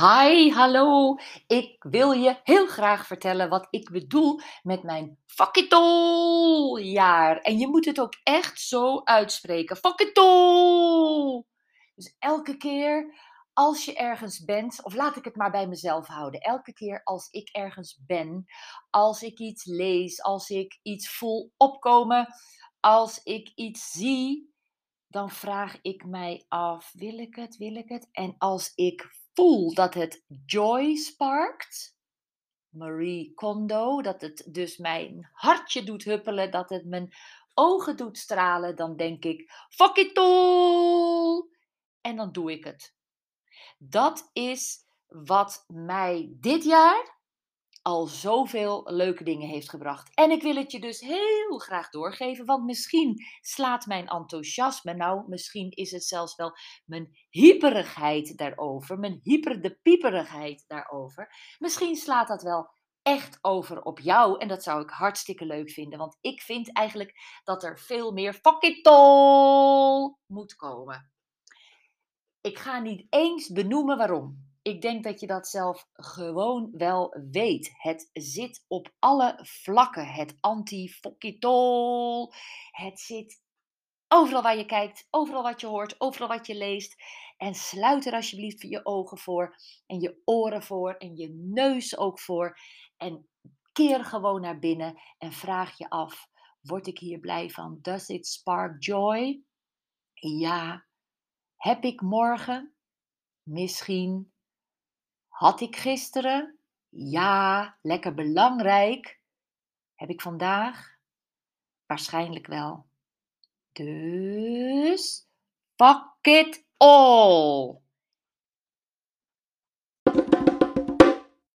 Hi, hallo. Ik wil je heel graag vertellen wat ik bedoel met mijn jaar. En je moet het ook echt zo uitspreken. All. Dus elke keer als je ergens bent, of laat ik het maar bij mezelf houden. Elke keer als ik ergens ben, als ik iets lees, als ik iets voel opkomen, als ik iets zie, dan vraag ik mij af: wil ik het, wil ik het? En als ik voel dat het joy sparkt, Marie Kondo, dat het dus mijn hartje doet huppelen, dat het mijn ogen doet stralen, dan denk ik: fuck it all! En dan doe ik het. Dat is wat mij dit jaar al zoveel leuke dingen heeft gebracht. En ik wil het je dus heel graag doorgeven, want misschien slaat mijn enthousiasme, nou misschien is het zelfs wel mijn hyperigheid daarover, mijn hyper de pieperigheid daarover. Misschien slaat dat wel echt over op jou en dat zou ik hartstikke leuk vinden, want ik vind eigenlijk dat er veel meer all moet komen. Ik ga niet eens benoemen waarom. Ik denk dat je dat zelf gewoon wel weet. Het zit op alle vlakken. Het anti-fokitol. Het zit overal waar je kijkt, overal wat je hoort, overal wat je leest. En sluit er alsjeblieft je ogen voor en je oren voor en je neus ook voor. En keer gewoon naar binnen en vraag je af: word ik hier blij van? Does it spark joy? Ja. Heb ik morgen? Misschien had ik gisteren? Ja, lekker belangrijk. Heb ik vandaag? Waarschijnlijk wel. Dus, fuck it all.